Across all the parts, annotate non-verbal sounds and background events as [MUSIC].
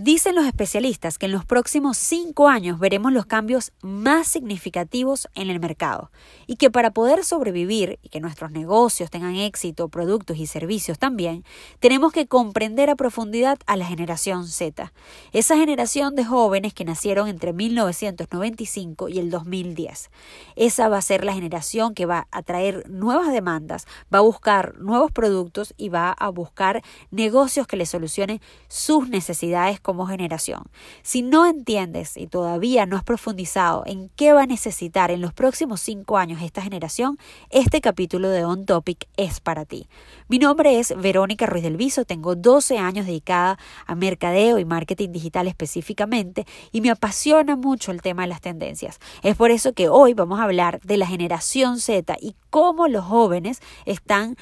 Dicen los especialistas que en los próximos cinco años veremos los cambios más significativos en el mercado y que para poder sobrevivir y que nuestros negocios tengan éxito, productos y servicios también, tenemos que comprender a profundidad a la generación Z, esa generación de jóvenes que nacieron entre 1995 y el 2010. Esa va a ser la generación que va a traer nuevas demandas, va a buscar nuevos productos y va a buscar negocios que le solucionen sus necesidades como generación. Si no entiendes y todavía no has profundizado en qué va a necesitar en los próximos cinco años esta generación, este capítulo de On Topic es para ti. Mi nombre es Verónica Ruiz del Viso, tengo 12 años dedicada a mercadeo y marketing digital específicamente y me apasiona mucho el tema de las tendencias. Es por eso que hoy vamos a hablar de la generación Z y cómo los jóvenes están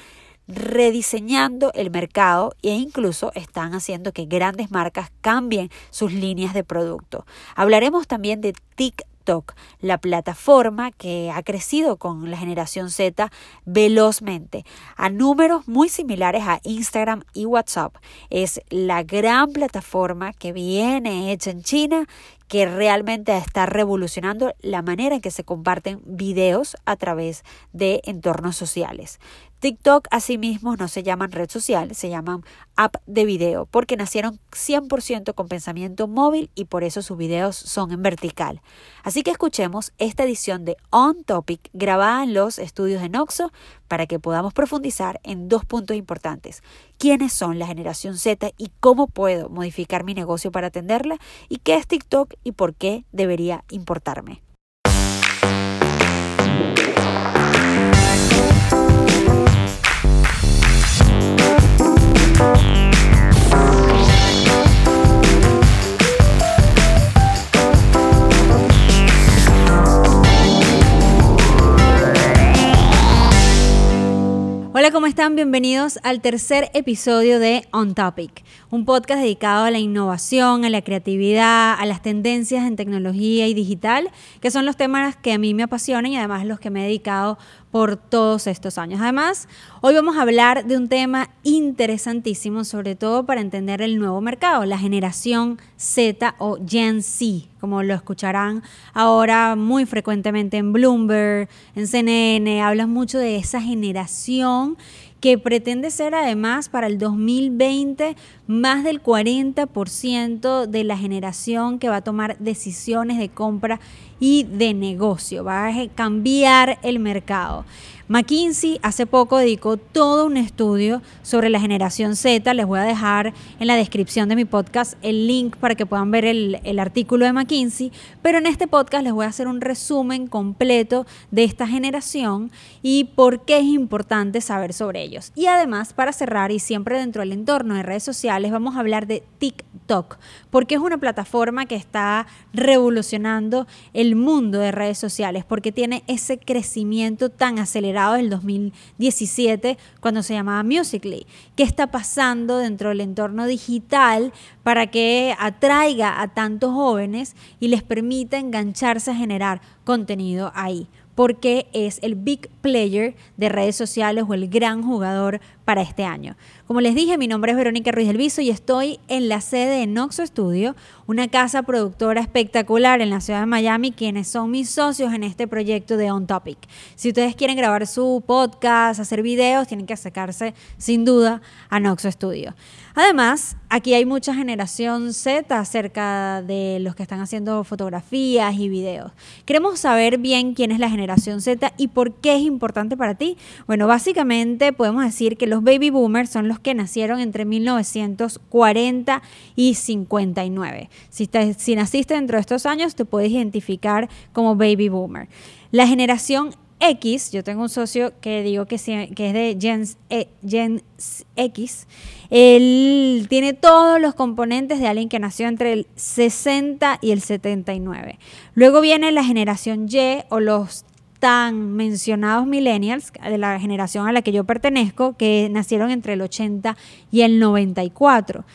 rediseñando el mercado e incluso están haciendo que grandes marcas cambien sus líneas de producto. Hablaremos también de TikTok, la plataforma que ha crecido con la generación Z velozmente a números muy similares a Instagram y WhatsApp. Es la gran plataforma que viene hecha en China que realmente está revolucionando la manera en que se comparten videos a través de entornos sociales. TikTok asimismo no se llaman red social, se llaman app de video, porque nacieron 100% con pensamiento móvil y por eso sus videos son en vertical. Así que escuchemos esta edición de On Topic grabada en los estudios de Noxo para que podamos profundizar en dos puntos importantes. ¿Quiénes son la generación Z y cómo puedo modificar mi negocio para atenderla? ¿Y qué es TikTok y por qué debería importarme? Hola, ¿cómo están? Bienvenidos al tercer episodio de On Topic, un podcast dedicado a la innovación, a la creatividad, a las tendencias en tecnología y digital, que son los temas que a mí me apasionan y además los que me he dedicado por todos estos años. Además, hoy vamos a hablar de un tema interesantísimo, sobre todo para entender el nuevo mercado, la generación Z o Gen Z, como lo escucharán ahora muy frecuentemente en Bloomberg, en CNN, hablan mucho de esa generación que pretende ser además para el 2020 más del 40% de la generación que va a tomar decisiones de compra y de negocio, va a cambiar el mercado. McKinsey hace poco dedicó todo un estudio sobre la generación Z. Les voy a dejar en la descripción de mi podcast el link para que puedan ver el, artículo de McKinsey. Pero en este podcast les voy a hacer un resumen completo de esta generación y por qué es importante saber sobre ellos. Y además, para cerrar y siempre dentro del entorno de redes sociales, vamos a hablar de TikTok, porque es una plataforma que está revolucionando el mundo de redes sociales, porque tiene ese crecimiento tan acelerado del 2017 cuando se llamaba Musically. ¿Qué está pasando dentro del entorno digital para que atraiga a tantos jóvenes y les permita engancharse a generar contenido ahí? Porque es el big player de redes sociales o el gran jugador para este año. Como les dije, mi nombre es Verónica Ruiz del Viso y estoy en la sede de Noxo Studio, una casa productora espectacular en la ciudad de Miami, quienes son mis socios en este proyecto de On Topic. Si ustedes quieren grabar su podcast, hacer videos, tienen que acercarse sin duda a Noxo Studio. Además, aquí hay mucha generación Z acerca de los que están haciendo fotografías y videos. Queremos saber bien quién es la generación Z y por qué es importante para ti. Bueno, básicamente podemos decir que los baby boomers son los que nacieron entre 1940 y 59. Si, si naciste dentro de estos años, te puedes identificar como baby boomer. La generación X, yo tengo un socio que digo que, es de Gen, eh, Gen X, él tiene todos los componentes de alguien que nació entre el 60 y el 79. Luego viene la generación Y o los tan mencionados millennials, de la generación a la que yo pertenezco, que nacieron entre el 80 y el 94.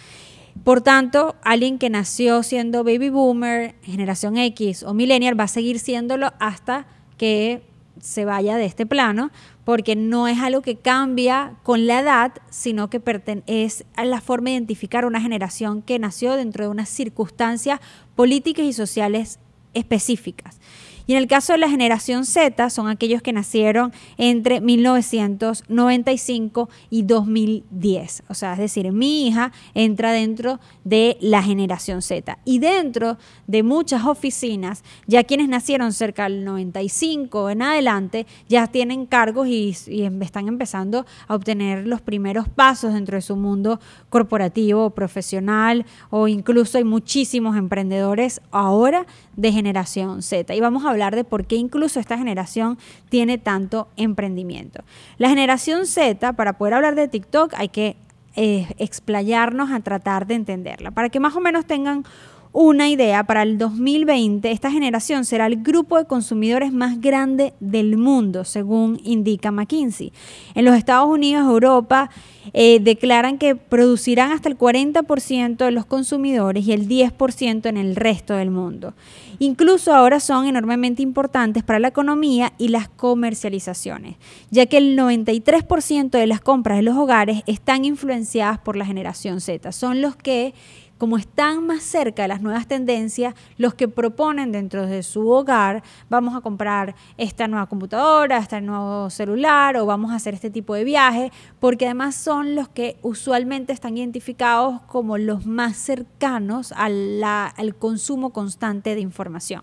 Por tanto, alguien que nació siendo baby boomer, generación X o millennial va a seguir siéndolo hasta que se vaya de este plano, porque no es algo que cambia con la edad, sino que es la forma de identificar una generación que nació dentro de unas circunstancias políticas y sociales específicas. Y en el caso de la generación Z, son aquellos que nacieron entre 1995 y 2010. O sea, es decir, mi hija entra dentro de la generación Z. Y dentro de muchas oficinas, ya quienes nacieron cerca del 95 en adelante, ya tienen cargos y, y em, están empezando a obtener los primeros pasos dentro de su mundo corporativo, profesional o incluso hay muchísimos emprendedores ahora de generación Z. Y vamos a hablar de por qué incluso esta generación tiene tanto emprendimiento. La generación Z, para poder hablar de TikTok, hay que eh, explayarnos a tratar de entenderla, para que más o menos tengan una idea, para el 2020 esta generación será el grupo de consumidores más grande del mundo, según indica McKinsey. En los Estados Unidos, Europa, eh, declaran que producirán hasta el 40% de los consumidores y el 10% en el resto del mundo. Incluso ahora son enormemente importantes para la economía y las comercializaciones, ya que el 93% de las compras de los hogares están influenciadas por la generación Z. Son los que como están más cerca de las nuevas tendencias, los que proponen dentro de su hogar, vamos a comprar esta nueva computadora, este nuevo celular o vamos a hacer este tipo de viaje, porque además son los que usualmente están identificados como los más cercanos al consumo constante de información.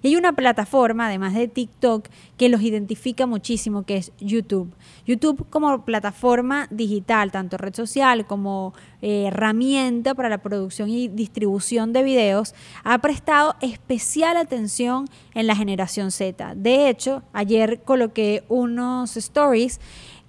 Y hay una plataforma, además de TikTok, que los identifica muchísimo, que es YouTube. YouTube como plataforma digital, tanto red social como eh, herramienta para la producción y distribución de videos, ha prestado especial atención en la generación Z. De hecho, ayer coloqué unos stories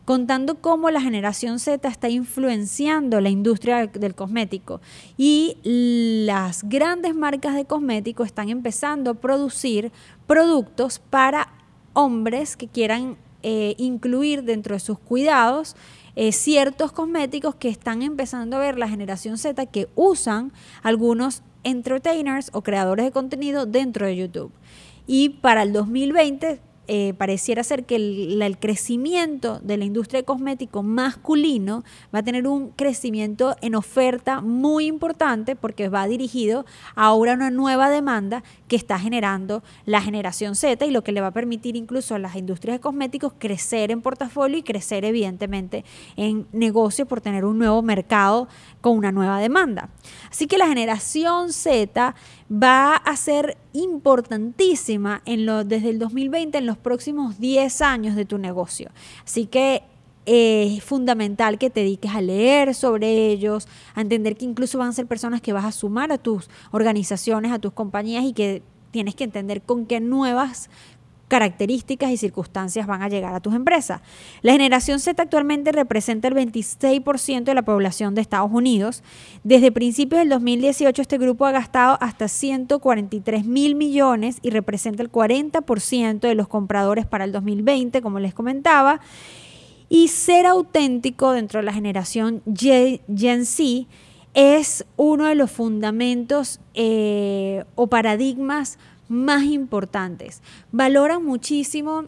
contando cómo la generación Z está influenciando la industria del cosmético y las grandes marcas de cosméticos están empezando a producir productos para hombres que quieran eh, incluir dentro de sus cuidados eh, ciertos cosméticos que están empezando a ver la generación Z que usan algunos entertainers o creadores de contenido dentro de YouTube. Y para el 2020 eh, pareciera ser que el, crecimiento de la industria de cosmético masculino va a tener un crecimiento en oferta muy importante porque va dirigido ahora a una nueva demanda que está generando la generación Z y lo que le va a permitir incluso a las industrias de cosméticos crecer en portafolio y crecer evidentemente en negocio por tener un nuevo mercado con una nueva demanda. Así que la generación Z va a ser importantísima en desde el 2020 en los próximos 10 años de tu negocio. Así que eh, es fundamental que te dediques a leer sobre ellos, a entender que incluso van a ser personas que vas a sumar a tus organizaciones, a tus compañías y que tienes que entender con qué nuevas características y circunstancias van a llegar a tus empresas. La generación Z actualmente representa el 26% de la población de Estados Unidos. Desde principios del 2018 este grupo ha gastado hasta 143 mil millones y representa el 40% de los compradores para el 2020, como les comentaba. Y ser auténtico dentro de la generación Gen Z es uno de los fundamentos eh, o paradigmas más importantes. Valoran muchísimo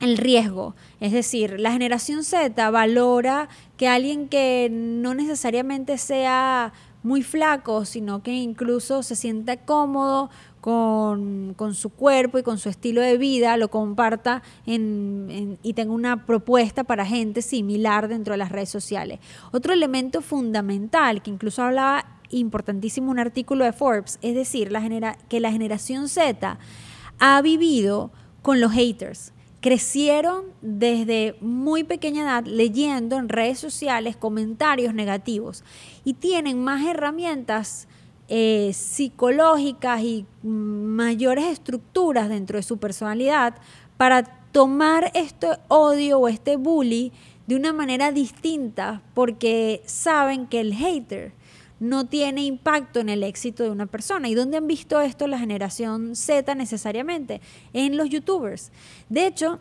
el riesgo. Es decir, la generación Z valora que alguien que no necesariamente sea muy flaco, sino que incluso se sienta cómodo con, su cuerpo y con su estilo de vida, lo comparta y tenga una propuesta para gente similar dentro de las redes sociales. Otro elemento fundamental que incluso hablaba importantísimo un artículo de Forbes, es decir, que la generación Z ha vivido con los haters. Crecieron desde muy pequeña edad leyendo en redes sociales comentarios negativos y tienen más herramientas eh, psicológicas y mayores estructuras dentro de su personalidad para tomar este odio o este bully de una manera distinta porque saben que el hater no tiene impacto en el éxito de una persona. ¿Y dónde han visto esto la generación Z necesariamente? En los youtubers. De hecho,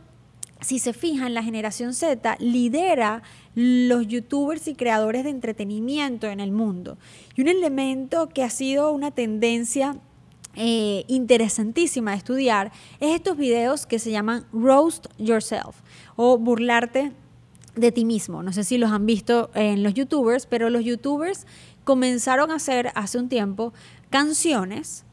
si se fijan, la generación Z lidera los youtubers y creadores de entretenimiento en el mundo. Y un elemento que ha sido una tendencia eh, interesantísima de estudiar es estos videos que se llaman Roast Yourself o burlarte de ti mismo. No sé si los han visto en los youtubers, pero los youtubers comenzaron a hacer hace un tiempo canciones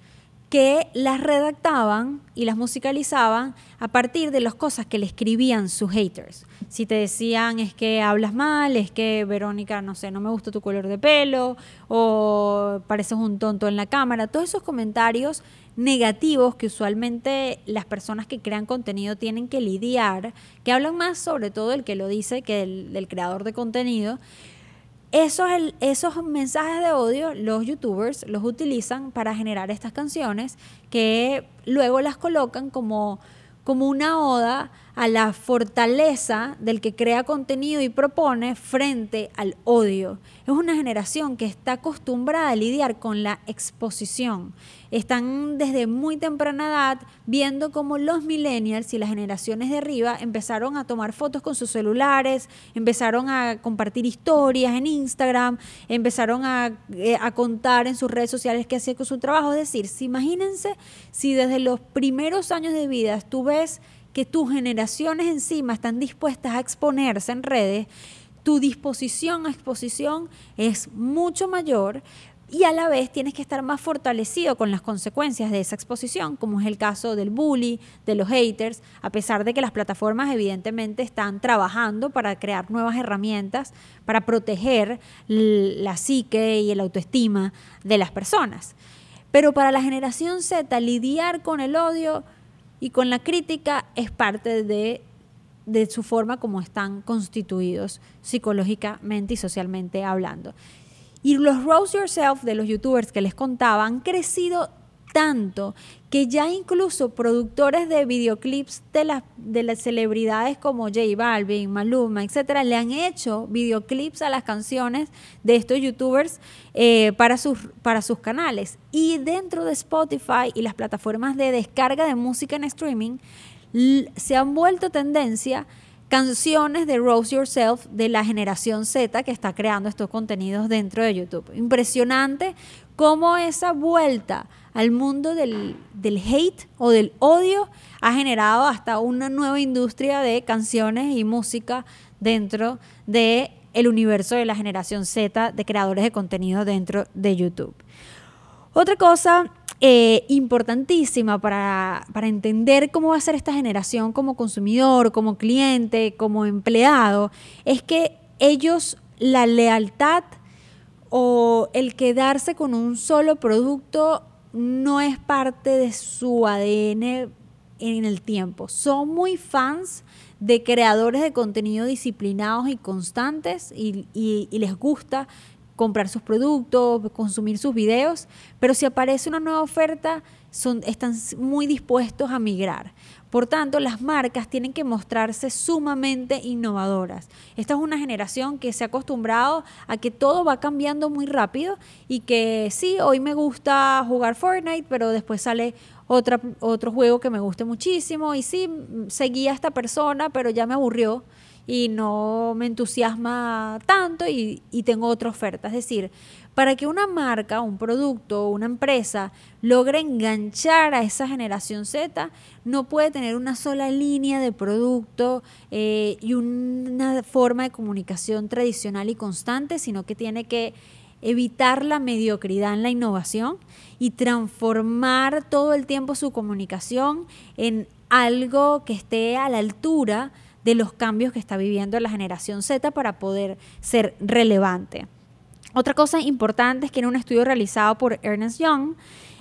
que las redactaban y las musicalizaban a partir de las cosas que le escribían sus haters. Si te decían es que hablas mal, es que Verónica, no sé, no me gusta tu color de pelo, o pareces un tonto en la cámara, todos esos comentarios negativos que usualmente las personas que crean contenido tienen que lidiar, que hablan más sobre todo el que lo dice que el del creador de contenido, esos, esos mensajes de odio los youtubers los utilizan para generar estas canciones que luego las colocan como, como una oda a la fortaleza del que crea contenido y propone frente al odio. Es una generación que está acostumbrada a lidiar con la exposición. Están desde muy temprana edad viendo cómo los millennials y las generaciones de arriba empezaron a tomar fotos con sus celulares, empezaron a compartir historias en Instagram, empezaron a, eh, contar en sus redes sociales qué hacía con su trabajo. Es decir, si imagínense si desde los primeros años de vida tú ves que tus generaciones encima están dispuestas a exponerse en redes, tu disposición a exposición es mucho mayor y a la vez tienes que estar más fortalecido con las consecuencias de esa exposición, como es el caso del bully, de los haters, a pesar de que las plataformas evidentemente están trabajando para crear nuevas herramientas para proteger la psique y el autoestima de las personas. Pero para la generación Z, lidiar con el odio y con la crítica es parte de, de su forma como están constituidos psicológicamente y socialmente hablando. Y los Rose Yourself de los youtubers que les contaba han crecido tanto que ya incluso productores de videoclips de las, de las celebridades como J Balvin, Maluma, etcétera, le han hecho videoclips a las canciones de estos youtubers eh, para, sus, para sus canales. Y dentro de Spotify y las plataformas de descarga de música en streaming, se han vuelto tendencia canciones de Rose Yourself de la generación Z que está creando estos contenidos dentro de YouTube. Impresionante cómo esa vuelta al mundo del, hate o del odio ha generado hasta una nueva industria de canciones y música dentro de el universo de la generación Z de creadores de contenido dentro de YouTube. Otra cosa eh, importantísima para, para, entender cómo va a ser esta generación como consumidor, como cliente, como empleado, es que ellos la lealtad o el quedarse con un solo producto no es parte de su ADN en el tiempo. Son muy fans de creadores de contenido disciplinados y constantes y, les gusta comprar sus productos, consumir sus videos, pero si aparece una nueva oferta, son, están muy dispuestos a migrar. Por tanto, las marcas tienen que mostrarse sumamente innovadoras. Esta es una generación que se ha acostumbrado a que todo va cambiando muy rápido y que sí, hoy me gusta jugar Fortnite, pero después sale otra, otro juego que me guste muchísimo y sí, seguía a esta persona, pero ya me aburrió y no me entusiasma tanto y, tengo otra oferta. Es decir, para que una marca, un producto, una empresa logre enganchar a esa generación Z, no puede tener una sola línea de producto eh, y una forma de comunicación tradicional y constante, sino que tiene que evitar la mediocridad en la innovación y transformar todo el tiempo su comunicación en algo que esté a la altura de los cambios que está viviendo la generación Z para poder ser relevante. Otra cosa importante es que en un estudio realizado por Ernest Young,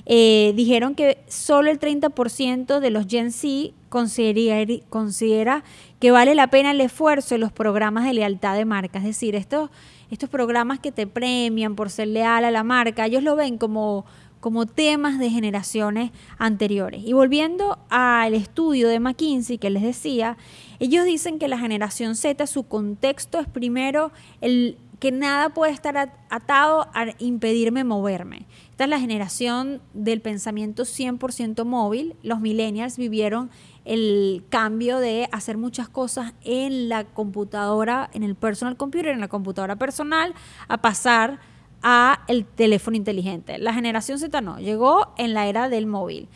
eh, dijeron que solo el 30% de los Gen Z considera, considera, que vale la pena el esfuerzo en los programas de lealtad de marca. Es decir, estos, estos programas que te premian por ser leal a la marca, ellos lo ven como, como temas de generaciones anteriores. Y volviendo al estudio de McKinsey que les decía, ellos dicen que la generación Z, su contexto es primero el que nada puede estar atado a impedirme moverme. Esta es la generación del pensamiento 100% móvil. Los millennials vivieron el cambio de hacer muchas cosas en la computadora, en el personal computer, en la computadora personal, a pasar a el teléfono inteligente. La generación Z no, llegó en la era del móvil.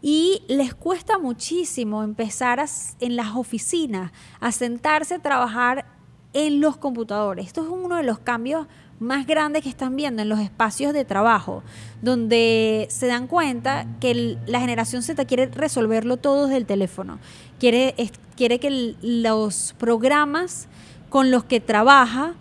Y les cuesta muchísimo empezar en las oficinas a sentarse a trabajar en los computadores. Esto es uno de los cambios más grandes que están viendo en los espacios de trabajo, donde se dan cuenta que la generación Z quiere resolverlo todo desde el teléfono. Quiere, quiere que los programas con los que trabaja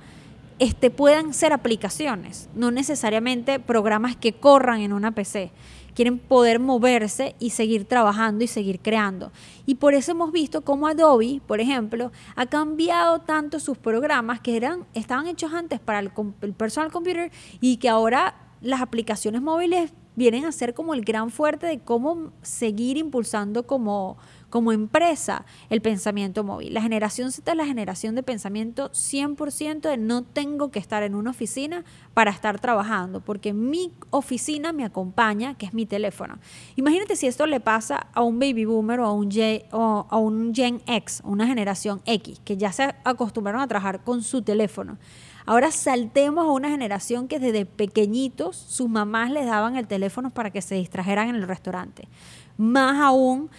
este, puedan ser aplicaciones, no necesariamente programas que corran en una PC quieren poder moverse y seguir trabajando y seguir creando. Y por eso hemos visto cómo Adobe, por ejemplo, ha cambiado tanto sus programas que eran, estaban hechos antes para el, el personal computer y que ahora las aplicaciones móviles vienen a ser como el gran fuerte de cómo seguir impulsando como como empresa el pensamiento móvil. La generación Z es la generación de pensamiento 100% de no tengo que estar en una oficina para estar trabajando, porque mi oficina me acompaña, que es mi teléfono. Imagínate si esto le pasa a un baby boomer o a un, o a un Gen X, una generación X, que ya se acostumbraron a trabajar con su teléfono. Ahora saltemos a una generación que desde pequeñitos sus mamás les daban el teléfono para que se distrajeran en el restaurante. Más aún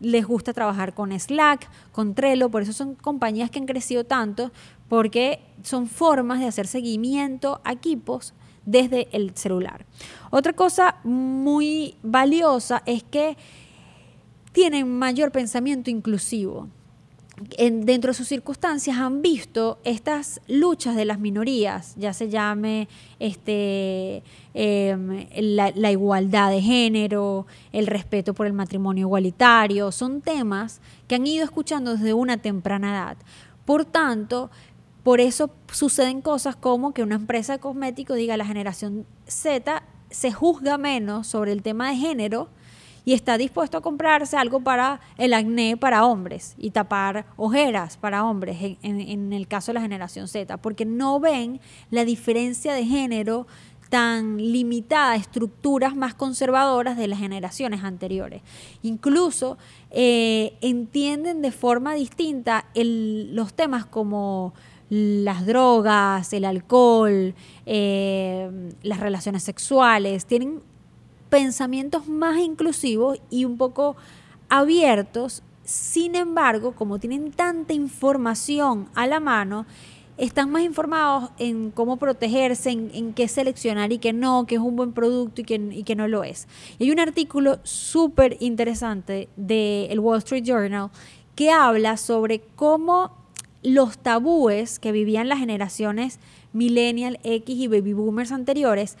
les gusta trabajar con Slack, con Trello, por eso son compañías que han crecido tanto, porque son formas de hacer seguimiento a equipos desde el celular. Otra cosa muy valiosa es que tienen mayor pensamiento inclusivo dentro de sus circunstancias han visto estas luchas de las minorías, ya se llame este, em, la, igualdad de género, el respeto por el matrimonio igualitario, son temas que han ido escuchando desde una temprana edad. Por tanto, por eso suceden cosas como que una empresa de cosméticos diga la generación Z se juzga menos sobre el tema de género y está dispuesto a comprarse algo para el acné para hombres y tapar ojeras para hombres en, el caso de la generación Z, porque no ven la diferencia de género tan limitada, estructuras más conservadoras de las generaciones anteriores. Incluso eh, entienden de forma distinta los temas como las drogas, el alcohol, eh, las relaciones sexuales, tienen pensamientos más inclusivos y un poco abiertos. Sin embargo, como tienen tanta información a la mano, están más informados en cómo protegerse, en, qué seleccionar y qué no, qué es un buen producto y qué, no lo es. Y hay un artículo súper interesante del Wall Street Journal que habla sobre cómo los tabúes que vivían las generaciones millennial, X y baby boomers anteriores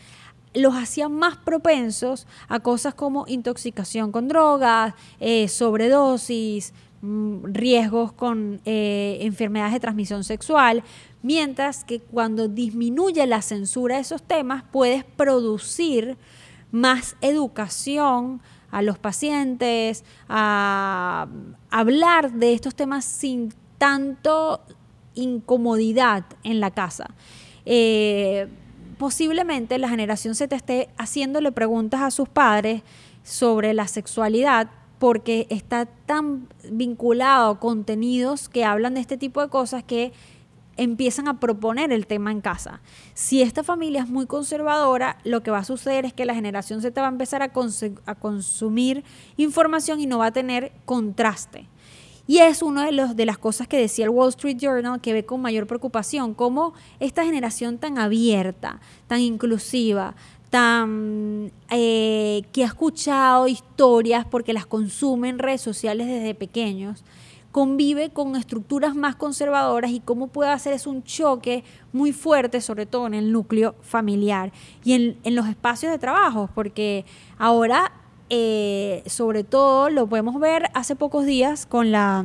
los hacían más propensos a cosas como intoxicación con drogas, eh, sobredosis, mm, riesgos con eh, enfermedades de transmisión sexual, mientras que cuando disminuye la censura de esos temas puedes producir más educación a los pacientes, a hablar de estos temas sin tanto incomodidad en la casa. Eh, posiblemente la generación Z esté haciéndole preguntas a sus padres sobre la sexualidad porque está tan vinculado a contenidos que hablan de este tipo de cosas que empiezan a proponer el tema en casa. Si esta familia es muy conservadora, lo que va a suceder es que la generación Z va a empezar a, a consumir información y no va a tener contraste. Y es una de, los, de las cosas que decía el Wall Street Journal que ve con mayor preocupación, cómo esta generación tan abierta, tan inclusiva, tan eh, que ha escuchado historias porque las consume en redes sociales desde pequeños, convive con estructuras más conservadoras y cómo puede hacer es un choque muy fuerte, sobre todo en el núcleo familiar y en, en los espacios de trabajo, porque ahora eh, sobre todo lo podemos ver hace pocos días con la,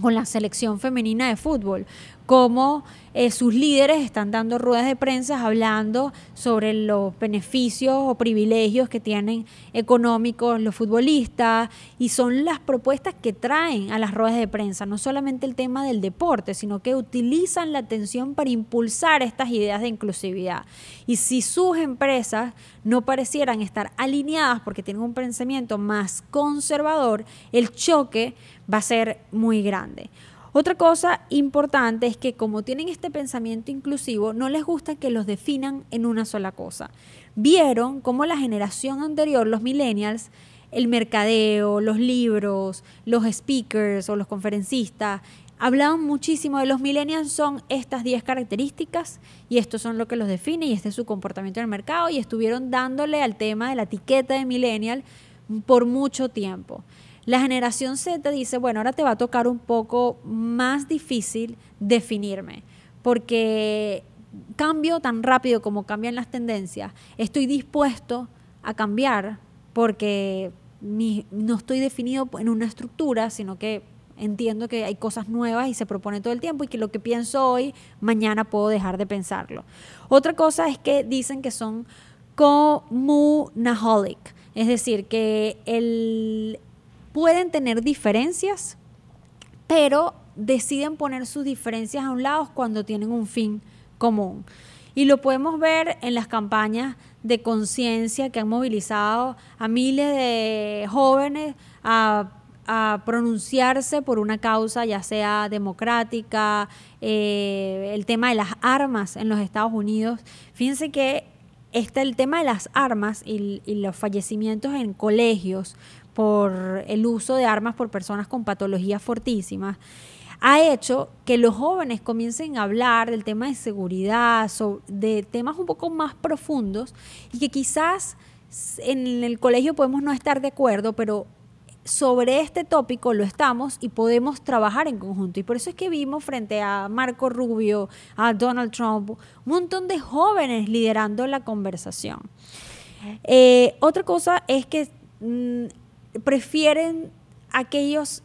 con la selección femenina de fútbol, cómo eh, sus líderes están dando ruedas de prensa hablando sobre los beneficios o privilegios que tienen económicos los futbolistas y son las propuestas que traen a las ruedas de prensa, no solamente el tema del deporte, sino que utilizan la atención para impulsar estas ideas de inclusividad. Y si sus empresas no parecieran estar alineadas porque tienen un pensamiento más conservador, el choque va a ser muy grande. Otra cosa importante es que como tienen este pensamiento inclusivo, no les gusta que los definan en una sola cosa. Vieron cómo la generación anterior, los millennials, el mercadeo, los libros, los speakers o los conferencistas, hablaban muchísimo de los millennials son estas 10 características y esto son lo que los define y este es su comportamiento en el mercado y estuvieron dándole al tema de la etiqueta de millennial por mucho tiempo. La generación Z dice, bueno, ahora te va a tocar un poco más difícil definirme porque cambio tan rápido como cambian las tendencias, estoy dispuesto a cambiar porque no estoy definido en una estructura, sino que entiendo que hay cosas nuevas y se propone todo el tiempo y que lo que pienso hoy, mañana puedo dejar de pensarlo. Otra cosa es que dicen que son comunaholic, es decir, que el, pueden tener diferencias, pero deciden poner sus diferencias a un lado cuando tienen un fin común. Y lo podemos ver en las campañas de conciencia que han movilizado a miles de jóvenes a a pronunciarse por una causa, ya sea democrática, eh, el tema de las armas en los Estados Unidos. Fíjense que este, el tema de las armas y los fallecimientos en colegios por el uso de armas por personas con patologías fortísimas ha hecho que los jóvenes comiencen a hablar del tema de seguridad, de temas un poco más profundos y que quizás en el colegio podemos no estar de acuerdo, pero sobre este tópico lo estamos y podemos trabajar en conjunto. Y por eso es que vimos frente a Marco Rubio, a Donald Trump, un montón de jóvenes liderando la conversación. Eh, otra cosa es que mm, prefieren aquellos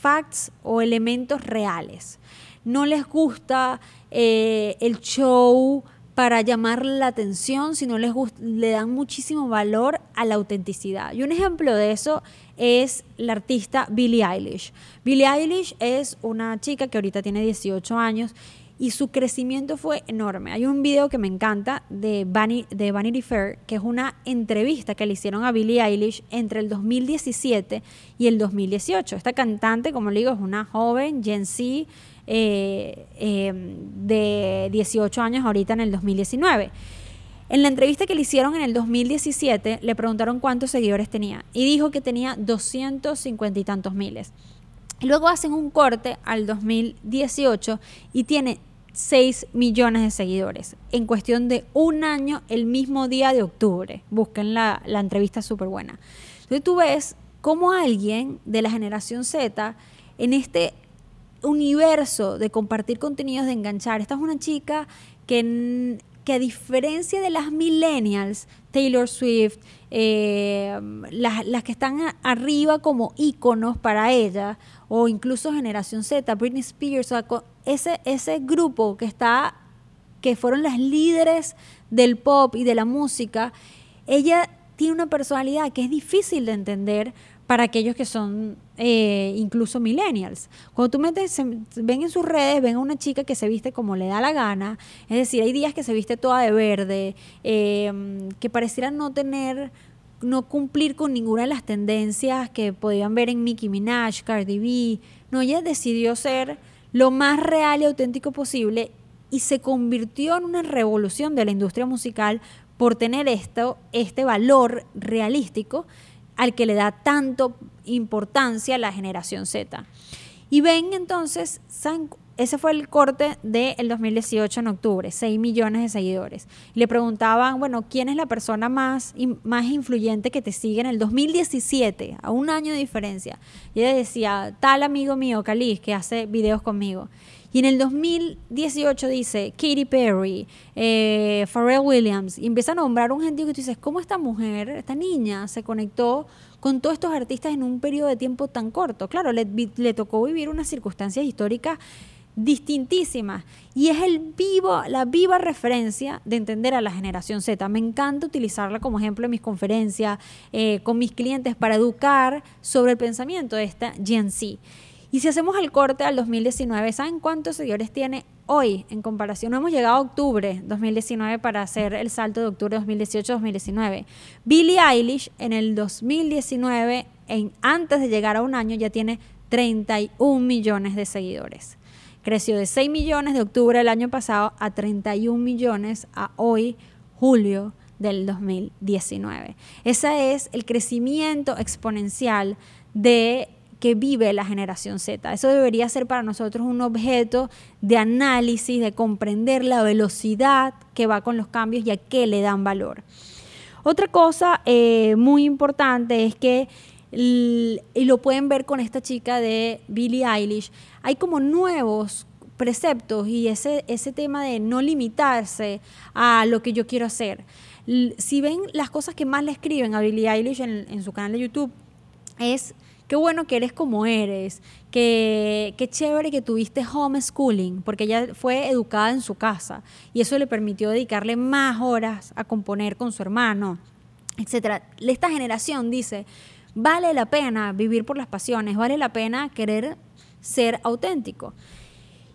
facts o elementos reales. No les gusta eh, el show para llamar la atención, sino les le dan muchísimo valor a la autenticidad. Y un ejemplo de eso es la artista Billie Eilish. Billie Eilish es una chica que ahorita tiene 18 años y su crecimiento fue enorme. Hay un video que me encanta de, de Vanity Fair, que es una entrevista que le hicieron a Billie Eilish entre el 2017 y el 2018. Esta cantante, como le digo, es una joven Gen Z eh, em, de 18 años ahorita en el 2019. En la entrevista que le hicieron en el 2017 le preguntaron cuántos seguidores tenía y dijo que tenía 250 y tantos miles. Luego hacen un corte al 2018 y tiene 6 millones de seguidores en cuestión de un año el mismo día de octubre. Busquen la, la entrevista súper buena. Entonces tú ves cómo alguien de la generación Z en este universo de compartir contenidos, de enganchar. Esta es una chica que, que a diferencia de las millennials, Taylor Swift, eh, las, que están arriba como íconos para ella, o incluso Generación Z, Britney Spears, ese, ese grupo que está, que fueron las líderes del pop y de la música, ella tiene una personalidad que es difícil de entender para aquellos que son eh, incluso millennials. Cuando tú metes, ven en sus redes, ven a una chica que se viste como le da la gana, es decir, hay días que se viste toda de verde, em, que pareciera no tener, no cumplir con ninguna de las tendencias que podían ver en Nicki Minaj, Cardi B. No, ella decidió ser lo más real y auténtico posible y se convirtió en una revolución de la industria musical por tener esto, este valor realístico al que le da tanto importancia la generación Z. Y ven entonces, ese fue el corte del 2018 en octubre, 6 millones de seguidores. le preguntaban, bueno, ¿quién es la persona más, más influyente que te sigue en el 2017, a un año de diferencia? Y ella decía, tal amigo mío, Calis, que hace videos conmigo. Y en el 2018 dice Katy Perry, eh, Pharrell Williams, y empieza a nombrar un gentío que tú dices, ¿cómo esta mujer, esta niña, se conectó con todos estos artistas en un periodo de tiempo tan corto? Claro, le, le tocó vivir unas circunstancias históricas distintísimas y es el vivo, la viva referencia de entender a la generación Z. Me encanta utilizarla como ejemplo en mis conferencias eh, con mis clientes para educar sobre el pensamiento de esta Gen Z. Y si hacemos el corte al 2019, ¿saben cuántos seguidores tiene hoy en comparación? No hemos llegado a octubre 2019 para hacer el salto de octubre 2018-2019. Billie Eilish en el 2019, en, antes de llegar a un año, ya tiene 31 millones de seguidores. Creció de 6 millones de octubre del año pasado a 31 millones a hoy, julio del 2019. Ese es el crecimiento exponencial de que vive la generación Z. Eso debería ser para nosotros un objeto de análisis, de comprender la velocidad que va con los cambios y a qué le dan valor. Otra cosa eh, muy importante es que, y lo pueden ver con esta chica de Billie Eilish, hay como nuevos preceptos y ese, ese tema de no limitarse a lo que yo quiero hacer. Si ven las cosas que más le escriben a Billie Eilish en, en su canal de YouTube, es qué bueno que eres como eres, que, qué chévere que tuviste homeschooling, porque ella fue educada en su casa y eso le permitió dedicarle más horas a componer con su hermano, etc. Esta generación dice, vale la pena vivir por las pasiones, vale la pena querer ser auténtico.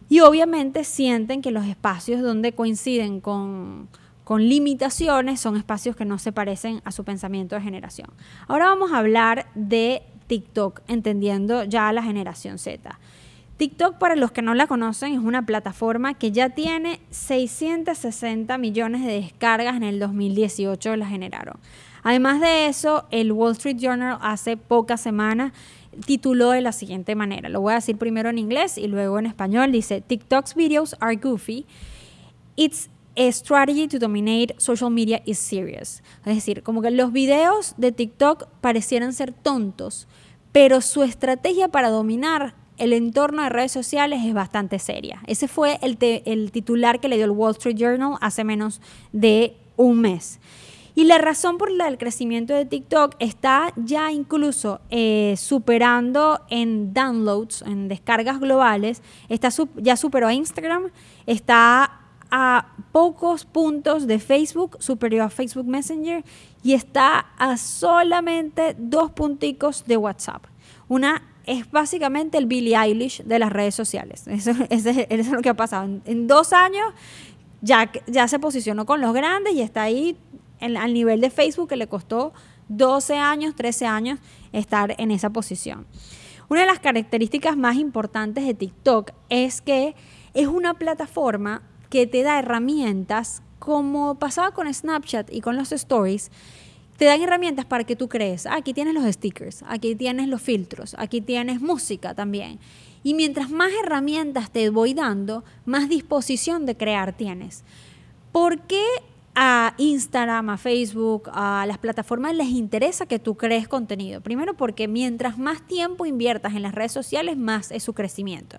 Y obviamente sienten que los espacios donde coinciden con, con limitaciones son espacios que no se parecen a su pensamiento de generación. Ahora vamos a hablar de TikTok, entendiendo ya la generación Z. TikTok, para los que no la conocen, es una plataforma que ya tiene 660 millones de descargas en el 2018 la generaron. Además de eso, el Wall Street Journal hace pocas semanas tituló de la siguiente manera. Lo voy a decir primero en inglés y luego en español. Dice, TikTok's videos are goofy. It's a strategy to dominate social media is serious. Es decir, como que los videos de TikTok parecieran ser tontos, pero su estrategia para dominar el entorno de redes sociales es bastante seria. Ese fue el, el titular que le dio el Wall Street Journal hace menos de un mes. Y la razón por la del crecimiento de TikTok está ya incluso eh, superando en downloads, en descargas globales, está ya superó a Instagram, está a pocos puntos de Facebook, superior a Facebook Messenger, y está a solamente dos punticos de WhatsApp. Una es básicamente el Billie Eilish de las redes sociales. [LAUGHS] Eso, es lo que ha pasado. En, dos años ya, ya se posicionó con los grandes y está ahí al nivel de Facebook que le costó 12 años, 13 años estar en esa posición. Una de las características más importantes de TikTok es que es una plataforma que te da herramientas, como pasaba con Snapchat y con los stories, te dan herramientas para que tú crees. Ah, aquí tienes los stickers, aquí tienes los filtros, aquí tienes música también. Y mientras más herramientas te voy dando, más disposición de crear tienes. ¿Por qué a Instagram, a Facebook, a las plataformas les interesa que tú crees contenido? Primero porque mientras más tiempo inviertas en las redes sociales, más es su crecimiento.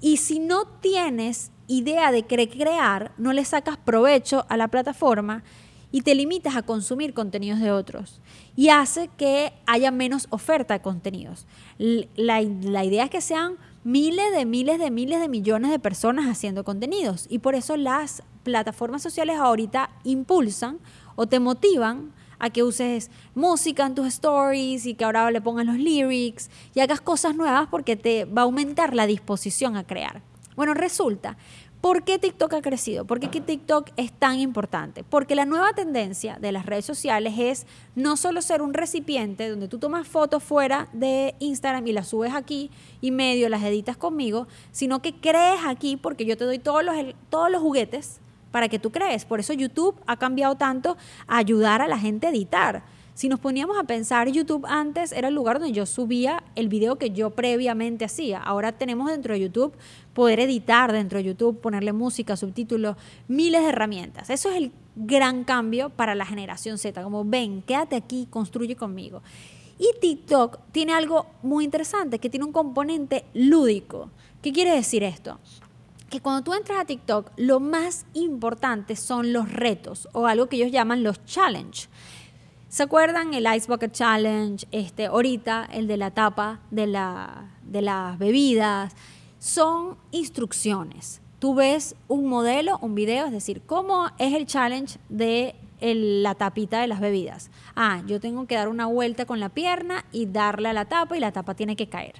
Y si no tienes idea de crear, no le sacas provecho a la plataforma y te limitas a consumir contenidos de otros. Y hace que haya menos oferta de contenidos. La, la, idea es que sean miles de miles de miles de millones de personas haciendo contenidos. Y por eso las plataformas sociales ahorita impulsan o te motivan a que uses música en tus stories y que ahora le pongas los lyrics y hagas cosas nuevas porque te va a aumentar la disposición a crear. Bueno, resulta, ¿por qué TikTok ha crecido? ¿Por qué TikTok es tan importante? Porque la nueva tendencia de las redes sociales es no solo ser un recipiente donde tú tomas fotos fuera de Instagram y las subes aquí y medio las editas conmigo, sino que crees aquí porque yo te doy todos los, todos los juguetes para que tú crees. Por eso YouTube ha cambiado tanto a ayudar a la gente a editar si nos poníamos a pensar, YouTube antes era el lugar donde yo subía el video que yo previamente hacía. Ahora tenemos dentro de YouTube poder editar dentro de YouTube, ponerle música, subtítulos, miles de herramientas. Eso es el gran cambio para la generación Z. Como ven, quédate aquí, construye conmigo. Y TikTok tiene algo muy interesante, que tiene un componente lúdico. ¿Qué quiere decir esto? Que cuando tú entras a TikTok, lo más importante son los retos o algo que ellos llaman los challenge. ¿Se acuerdan el Ice Bucket Challenge? Este, ahorita el de la tapa de, la, de las bebidas. Son instrucciones. Tú ves un modelo, un video, es decir, cómo es el challenge de la tapita de las bebidas. Ah, yo tengo que dar una vuelta con la pierna y darle a la tapa y la tapa tiene que caer.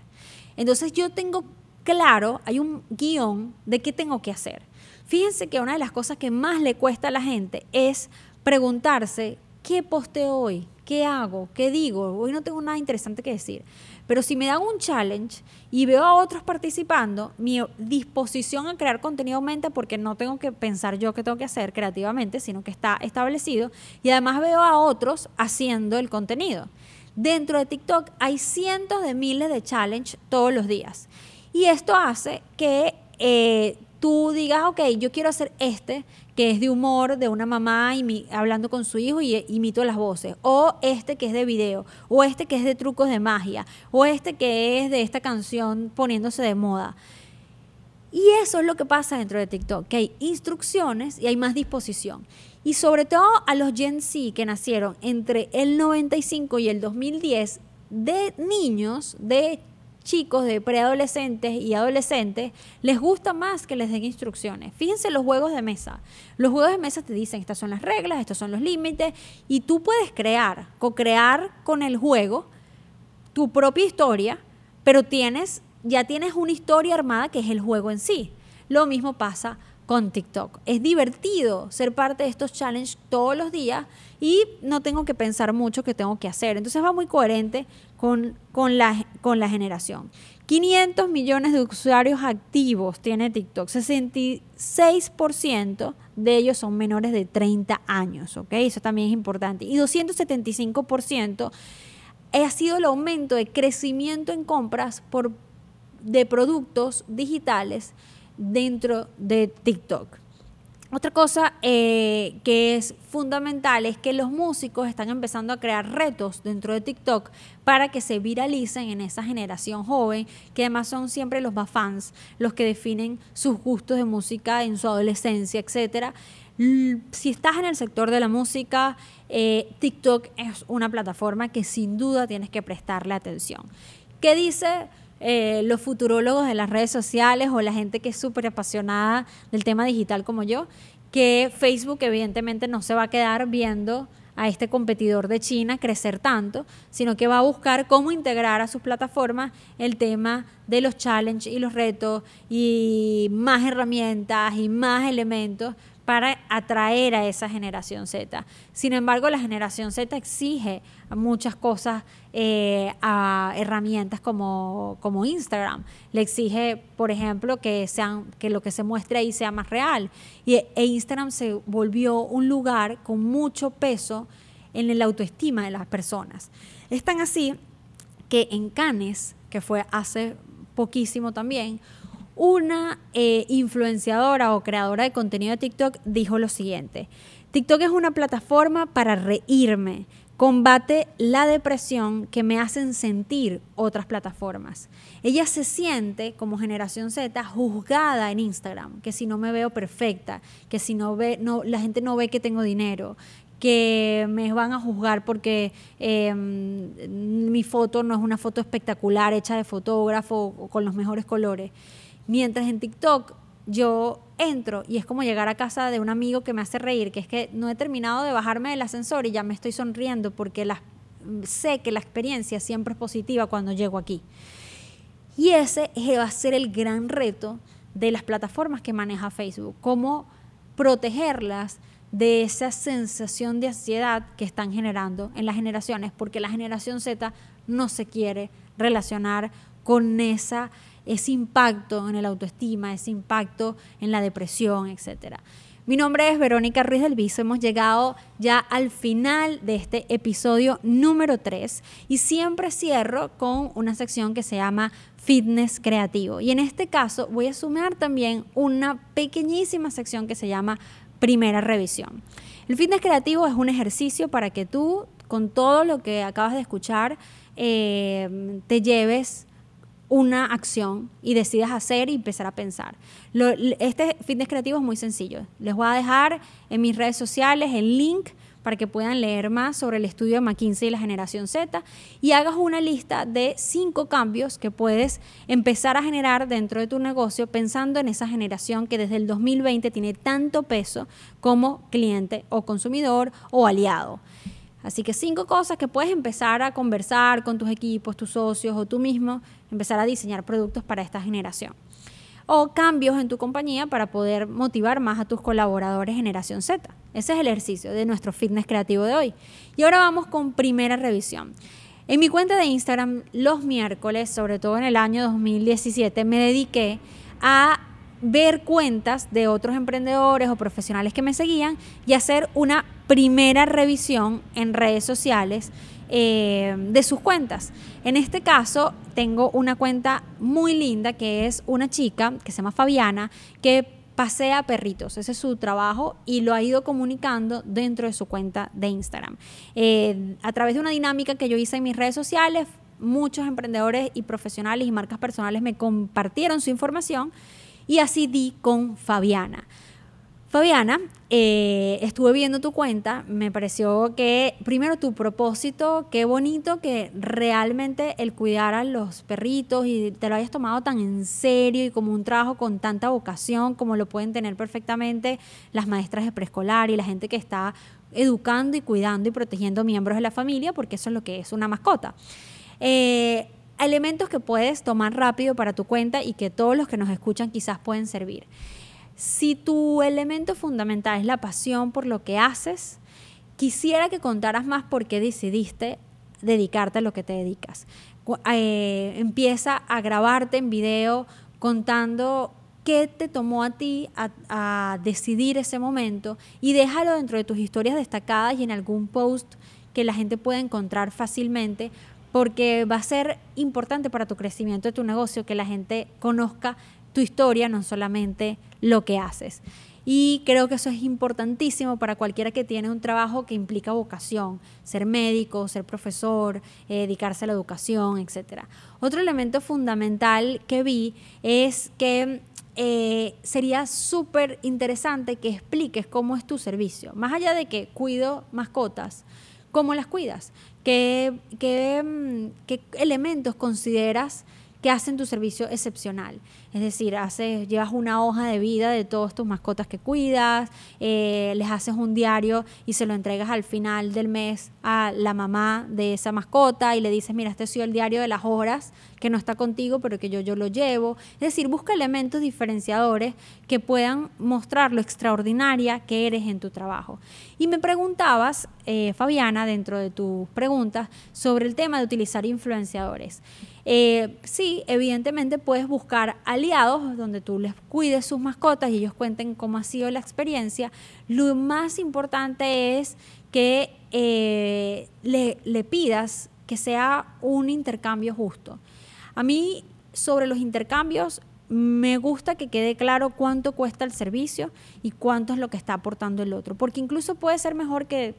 Entonces yo tengo claro, hay un guion de qué tengo que hacer. Fíjense que una de las cosas que más le cuesta a la gente es preguntarse ¿qué posteo hoy? ¿qué hago? ¿Qué digo? Hoy no tengo nada interesante que decir. Pero si me dan un challenge y veo a otros participando, mi disposición a crear contenido aumenta porque no tengo que pensar yo qué tengo que hacer creativamente, sino que está establecido. Y además veo a otros haciendo el contenido. Dentro de TikTok hay cientos de miles de challenges todos los días. Y esto hace que eh, tú digas, ok, yo quiero hacer este, que es de humor, de una mamá hablando con su hijo y imito las voces, o este que es de video, o este que es de trucos de magia, o este que es de esta canción poniéndose de moda. Y eso es lo que pasa dentro de TikTok, que hay instrucciones y hay más disposición. Y sobre todo a los Gen Z que nacieron entre el 95 y el 2010, de niños, de chicos, de preadolescentes y adolescentes, les gusta más que les den instrucciones. Fíjense los juegos de mesa. Los juegos de mesa te dicen, estas son las reglas, estos son los límites, y tú puedes crear, co-crear con el juego tu propia historia, pero tienes, ya tienes una historia armada que es el juego en sí. Lo mismo pasa con TikTok. Es divertido ser parte de estos challenges todos los días y no tengo que pensar mucho qué tengo que hacer. Entonces va muy coherente con, con, la, con la generación. 500 millones de usuarios activos tiene TikTok. 66% de ellos son menores de 30 años, ¿ok? Eso también es importante. Y 275% ha sido el aumento de crecimiento en compras por, de productos digitales dentro de TikTok. Otra cosa eh, que es fundamental es que los músicos están empezando a crear retos dentro de TikTok para que se viralicen en esa generación joven, que además son siempre los más fans, los que definen sus gustos de música en su adolescencia, etc. Si estás en el sector de la música, eh, TikTok es una plataforma que sin duda tienes que prestarle atención. ¿Qué dice? Eh, los futurólogos de las redes sociales o la gente que es súper apasionada del tema digital como yo, que Facebook evidentemente no se va a quedar viendo a este competidor de China crecer tanto, sino que va a buscar cómo integrar a sus plataformas el tema de los challenges y los retos y más herramientas y más elementos para atraer a esa generación Z. Sin embargo, la generación Z exige muchas cosas eh, a herramientas como, como Instagram. Le exige, por ejemplo, que, sean, que lo que se muestre ahí sea más real. Y, e Instagram se volvió un lugar con mucho peso en la autoestima de las personas. Es tan así que en Cannes, que fue hace poquísimo también, una eh, influenciadora o creadora de contenido de TikTok dijo lo siguiente, TikTok es una plataforma para reírme, combate la depresión que me hacen sentir otras plataformas. Ella se siente como generación Z juzgada en Instagram, que si no me veo perfecta, que si no ve, la gente no ve que tengo dinero, que me van a juzgar porque em, mi foto no es una foto espectacular hecha de fotógrafo o con los mejores colores. Mientras en TikTok yo entro y es como llegar a casa de un amigo que me hace reír, que es que no he terminado de bajarme del ascensor y ya me estoy sonriendo porque sé que la experiencia siempre es positiva cuando llego aquí. Y ese va a ser el gran reto de las plataformas que maneja Facebook, cómo protegerlas de esa sensación de ansiedad que están generando en las generaciones, porque la generación Z no se quiere relacionar con esa ese impacto en el autoestima, ese impacto en la depresión, etc. Mi nombre es Verónica Ruiz del Viso. Hemos llegado ya al final de este episodio número 3 y siempre cierro con una sección que se llama Fitness Creativo. Y en este caso voy a sumar también una pequeñísima sección que se llama Primera Revisión. El fitness creativo es un ejercicio para que tú, con todo lo que acabas de escuchar, eh, te lleves una acción y decidas hacer y empezar a pensar. este fitness creativo es muy sencillo. Les voy a dejar en mis redes sociales el link para que puedan leer más sobre el estudio de McKinsey y la generación Z y hagas una lista de cinco cambios que puedes empezar a generar dentro de tu negocio pensando en esa generación que desde el 2020 tiene tanto peso como cliente o consumidor o aliado. Así que cinco cosas que puedes empezar a conversar con tus equipos, tus socios o tú mismo, empezar a diseñar productos para esta generación. O cambios en tu compañía para poder motivar más a tus colaboradores generación Z. Ese es el ejercicio de nuestro fitness creativo de hoy. Y ahora vamos con primera revisión. En mi cuenta de Instagram, los miércoles, sobre todo en el año 2017, me dediqué a ver cuentas de otros emprendedores o profesionales que me seguían y hacer una primera revisión en redes sociales eh, de sus cuentas. En este caso, tengo una cuenta muy linda que es una chica que se llama Fabiana, que pasea perritos, ese es su trabajo y lo ha ido comunicando dentro de su cuenta de Instagram. Eh, a través de una dinámica que yo hice en mis redes sociales, muchos emprendedores y profesionales y marcas personales me compartieron su información y así di con Fabiana. Fabiana, eh, estuve viendo tu cuenta, me pareció que primero tu propósito, qué bonito que realmente el cuidar a los perritos y te lo hayas tomado tan en serio y como un trabajo con tanta vocación como lo pueden tener perfectamente las maestras de preescolar y la gente que está educando y cuidando y protegiendo miembros de la familia, porque eso es lo que es una mascota. Eh, elementos que puedes tomar rápido para tu cuenta y que todos los que nos escuchan quizás pueden servir. Si tu elemento fundamental es la pasión por lo que haces, quisiera que contaras más por qué decidiste dedicarte a lo que te dedicas. Eh, empieza a grabarte en video contando qué te tomó a ti a, a, decidir ese momento y déjalo dentro de tus historias destacadas y en algún post que la gente pueda encontrar fácilmente porque va a ser importante para tu crecimiento de tu negocio que la gente conozca tu historia, no solamente lo que haces. Y creo que eso es importantísimo para cualquiera que tiene un trabajo que implica vocación, ser médico, ser profesor, eh, dedicarse a la educación, etc. Otro elemento fundamental que vi es que eh, sería súper interesante que expliques cómo es tu servicio. Más allá de que cuido mascotas, ¿cómo las cuidas? ¿Qué, qué, mm, qué elementos consideras que hacen tu servicio excepcional. Es decir, haces, llevas una hoja de vida de todas tus mascotas que cuidas, eh, les haces un diario y se lo entregas al final del mes a la mamá de esa mascota y le dices, mira, este ha sido el diario de las horas que no está contigo, pero que yo, yo lo llevo. Es decir, busca elementos diferenciadores que puedan mostrar lo extraordinaria que eres en tu trabajo. Y me preguntabas, eh, Fabiana, dentro de tus preguntas, sobre el tema de utilizar influenciadores. Eh, sí, evidentemente puedes buscar aliados donde tú les cuides sus mascotas y ellos cuenten cómo ha sido la experiencia. Lo más importante es que eh, le, le pidas que sea un intercambio justo. A mí, sobre los intercambios, me gusta que quede claro cuánto cuesta el servicio y cuánto es lo que está aportando el otro, porque incluso puede ser mejor que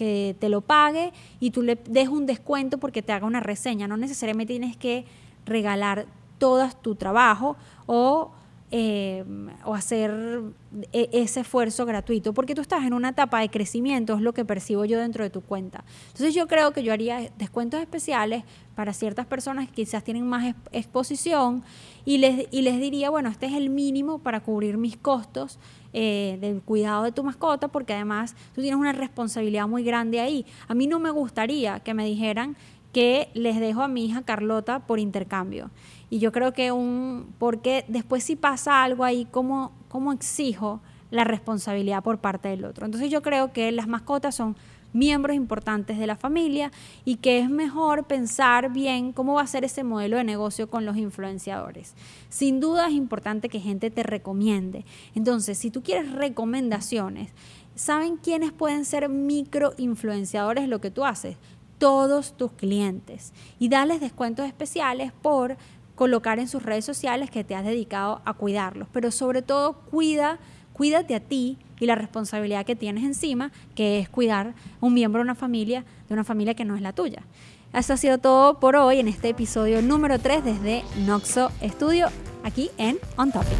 que te lo pague y tú le des un descuento porque te haga una reseña. No necesariamente tienes que regalar todo tu trabajo o, eh, o hacer e, ese esfuerzo gratuito, porque tú estás en una etapa de crecimiento, es lo que percibo yo dentro de tu cuenta. Entonces yo creo que yo haría descuentos especiales para ciertas personas que quizás tienen más exposición y les, y les diría, bueno, este es el mínimo para cubrir mis costos eh, del cuidado de tu mascota, porque además tú tienes una responsabilidad muy grande ahí. A mí no me gustaría que me dijeran que les dejo a mi hija Carlota por intercambio. Y yo creo que un, porque después si pasa algo ahí, ¿cómo, cómo exijo la responsabilidad por parte del otro? Entonces yo creo que las mascotas son miembros importantes de la familia y que es mejor pensar bien cómo va a ser ese modelo de negocio con los influenciadores. Sin duda es importante que gente te recomiende. Entonces, si tú quieres recomendaciones, ¿saben quiénes pueden ser microinfluenciadores lo que tú haces? Todos tus clientes y darles descuentos especiales por colocar en sus redes sociales que te has dedicado a cuidarlos, pero sobre todo cuida, cuídate a ti y la responsabilidad que tienes encima, que es cuidar un miembro de una familia, de una familia que no es la tuya. Eso ha sido todo por hoy en este episodio número 3 desde Noxo Studio, aquí en On Topic.